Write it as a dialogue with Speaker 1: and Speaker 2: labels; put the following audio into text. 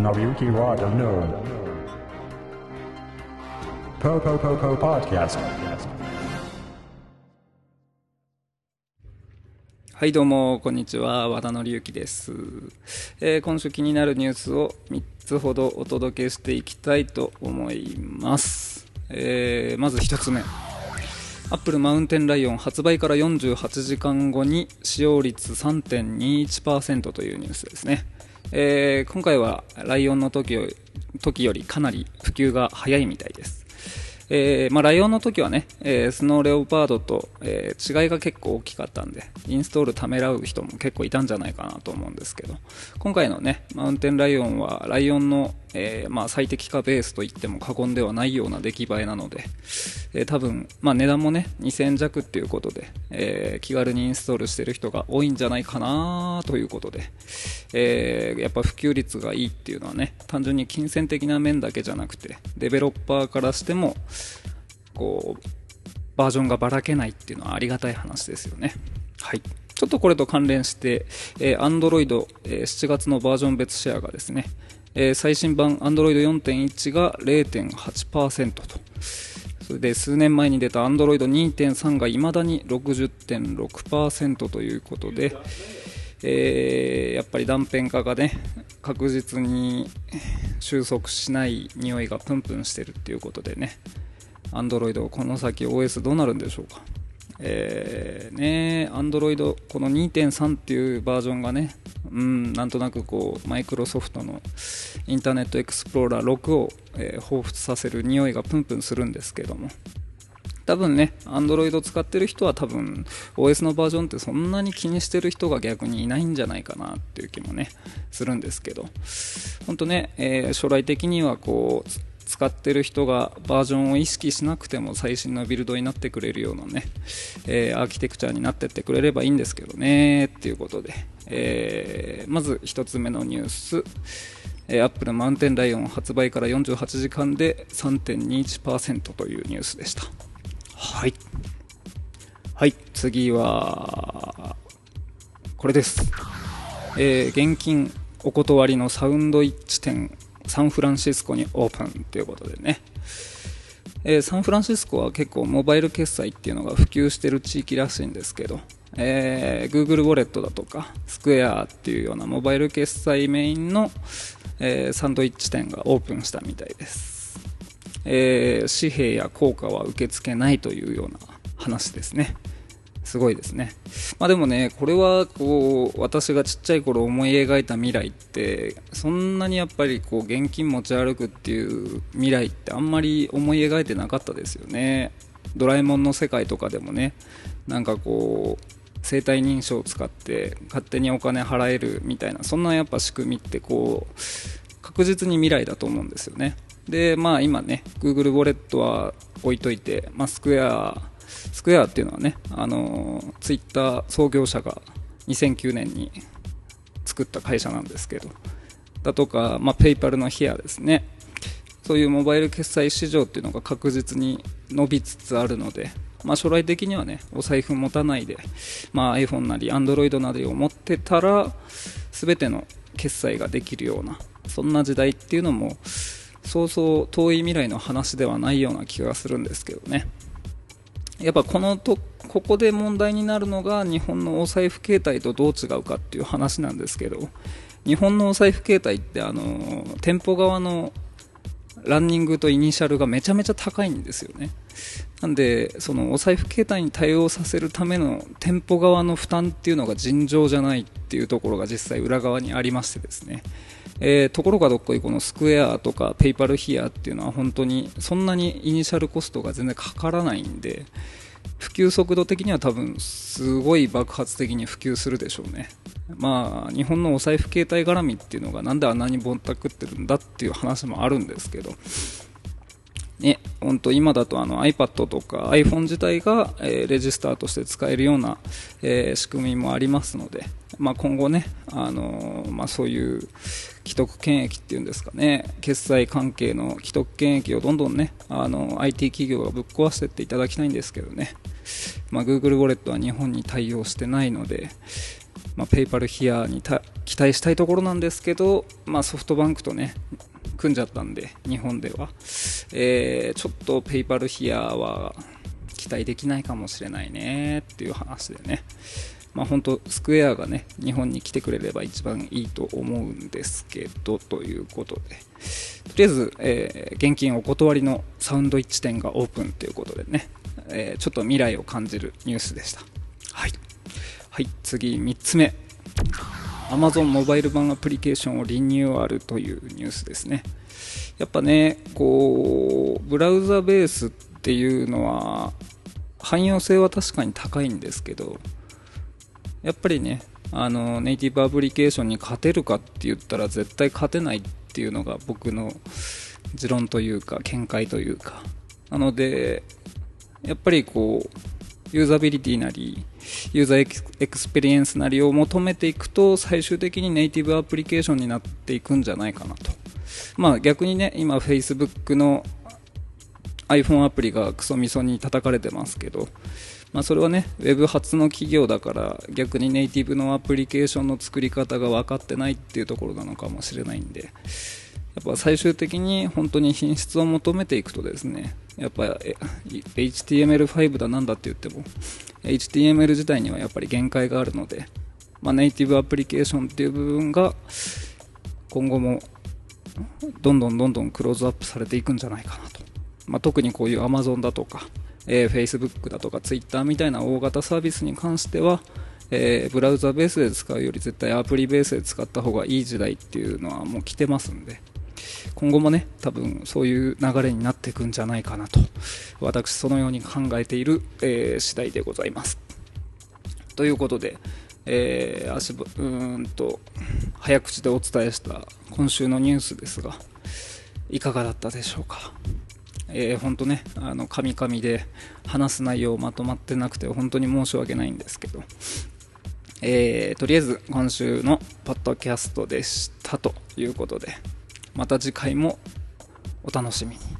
Speaker 1: Nariyuki Wada no. Po po po po podcast.
Speaker 2: はいどうもこんにちは。和田紀之です、えー今週気になるニュースを3つほどお届けしていきたいと思います、えーまず1つ目。アップルマウンテンライオン発売から48時間後に使用率3.21%というニュースですね、えー今回はライオンの時より時よりかなり普及が早いみたいです。えーまあ、ライオンの時はね、えースノーレオパードと、えー違いが結構大きかったんで、インストールためらう人も結構いたんじゃないかなと思うんですけど、今回のね、マウンテンライオンは、ライオンの、えーまあ、最適化ベースと言っても過言ではないような出来栄えなので、えー多分、まあ、値段もね、2000弱っていうことで、えー気軽にインストールしてる人が多いんじゃないかなということで、えやっぱ普及率がいいっていうのはね、単純に金銭的な面だけじゃなくて、デベロッパーからしても、こう、バージョンがばらけないっていうのはありがたい話ですよね。はい。ちょっとこれと関連して、えー Android、えー7月のバージョン別シェアがですね、えー最新版 Android 4.1が0.8%と、それで数年前に出た Android 2.3が未だに60.6%ということで、えーやっぱり断片化がね確実に収束しない匂いがプンプンしてるっていうことでね Android この先 OS どうなるんでしょうか。えー、ね Android この2.3っていうバージョンがねうんなんとなくこうマイクロソフトのインターネットエクスプローラー6を、えー彷彿させる匂いがプンプンするんですけども。多分ね、Android 使ってる人は多分 OS のバージョンってそんなに気にしてる人が逆にいないんじゃないかなっていう気もね、するんですけど、本当ね、えー将来的にはこう、使ってる人がバージョンを意識しなくても最新のビルドになってくれるようなね、えーアーキテクチャになってってくれればいいんですけどね、っていうことで、えーまず一つ目のニュース、えー、Apple マウンテンライオン発売から48時間で3.21%というニュースでした。はい。はい、次は、これです。えー現金お断りのサウンドイッチ店、サンフランシスコにオープンということでね。えーサンフランシスコは結構モバイル決済っていうのが普及してる地域らしいんですけど、えー Google ウォレットだとか、スクエアっていうようなモバイル決済メインの、えーサンドイッチ店がオープンしたみたいです。えー紙幣や硬貨は受け付けないというような話ですね。すごいですね。まあでもね、これはこう、私がちっちゃい頃思い描いた未来って、そんなにやっぱりこう、現金持ち歩くっていう未来ってあんまり思い描いてなかったですよね。ドラえもんの世界とかでもね、なんかこう、生体認証を使って勝手にお金払えるみたいな、そんなやっぱ仕組みってこう、確実に未来だと思うんですよね。で、まあ今ね、Google ウォレットは置いといて、まあスクエア、スクエアっていうのはね、あの、ツイッター創業者が2009年に作った会社なんですけど、だとか、まあペイパルのヒアですね。そういうモバイル決済市場っていうのが確実に伸びつつあるので、まあ将来的にはね、お財布持たないで、まあ iPhone なり Android なりを持ってたら、すべての決済ができるような、そんな時代っていうのも、そうそう遠い未来の話ではないような気がするんですけどね。やっぱこのと、ここで問題になるのが日本のお財布形態とどう違うかっていう話なんですけど、日本のお財布形態ってあの、店舗側のランニングとイニシャルがめちゃめちゃ高いんですよね。なんで、そのお財布形態に対応させるための店舗側の負担っていうのが尋常じゃないっていうところが実際裏側にありましてですね。えーところがどっこいこのスクエアとかペイパルヒアっていうのは本当にそんなにイニシャルコストが全然かからないんで、普及速度的には多分すごい爆発的に普及するでしょうね。まあ、日本のお財布携帯絡みっていうのがなんであんなにぼったくってるんだっていう話もあるんですけど、ね、本当今だとあの iPad とか iPhone 自体が、えーレジスターとして使えるような、えー仕組みもありますので、まあ、今後ね、あのーまあ、そういう既得権益っていうんですかね、決済関係の既得権益をどんどんね、あの IT 企業がぶっ壊していっていただきたいんですけどね、まあ、Google ウォレットは日本に対応してないので、まあ、ペイパルヒアに期待したいところなんですけど、まあ、ソフトバンクとね組んじゃったんで日本では、えー、ちょっとペイパルヒアは期待できないかもしれないねっていう話でね。まあ、本当スクエアがね日本に来てくれれば一番いいと思うんですけどということで。とりあえず、えー、現金お断りのサウンドイッチ店がオープンということでね、えー、ちょっと未来を感じるニュースでした。はい、はい、次3つ目。Amazon モバイル版アプリケーションをリニューアルというニュースですね。やっぱねこうブラウザベースっていうのは汎用性は確かに高いんですけどやっぱりねあのネイティブアプリケーションに勝てるかって言ったら絶対勝てないっていうのが僕の持論というか見解というか。なのでやっぱりこうユーザビリティなりユーザーエクスペリエンスなりを求めていくと最終的にネイティブアプリケーションになっていくんじゃないかなと。まあ逆にね今 Facebook の iPhone アプリがクソみそに叩かれてますけどまあ、それはね、ウェブ発の企業だから逆にネイティブのアプリケーションの作り方が分かってないっていうところなのかもしれないんで、やっぱ最終的に本当に品質を求めていくとですね、やっぱ HTML5 だなんだって言っても、HTML 自体にはやっぱり限界があるので、まあ、ネイティブアプリケーションっていう部分が今後もどんどんどんどんクローズアップされていくんじゃないかなと。まあ、特にこういう Amazon だとか、えー、Facebook だとか Twitter みたいな大型サービスに関しては、えー、ブラウザベースで使うより絶対アプリベースで使った方がいい時代っていうのはもう来てますんで今後もね多分そういう流れになっていくんじゃないかなと私そのように考えている、えー、次第でございます。ということで、えー、足うんと早口でお伝えした今週のニュースですがいかがだったでしょうか？えー、本当ね、あの、カミカミで話す内容まとまってなくて、本当に申し訳ないんですけど、えー、とりあえず今週のポッドキャストでしたということで、また次回もお楽しみに。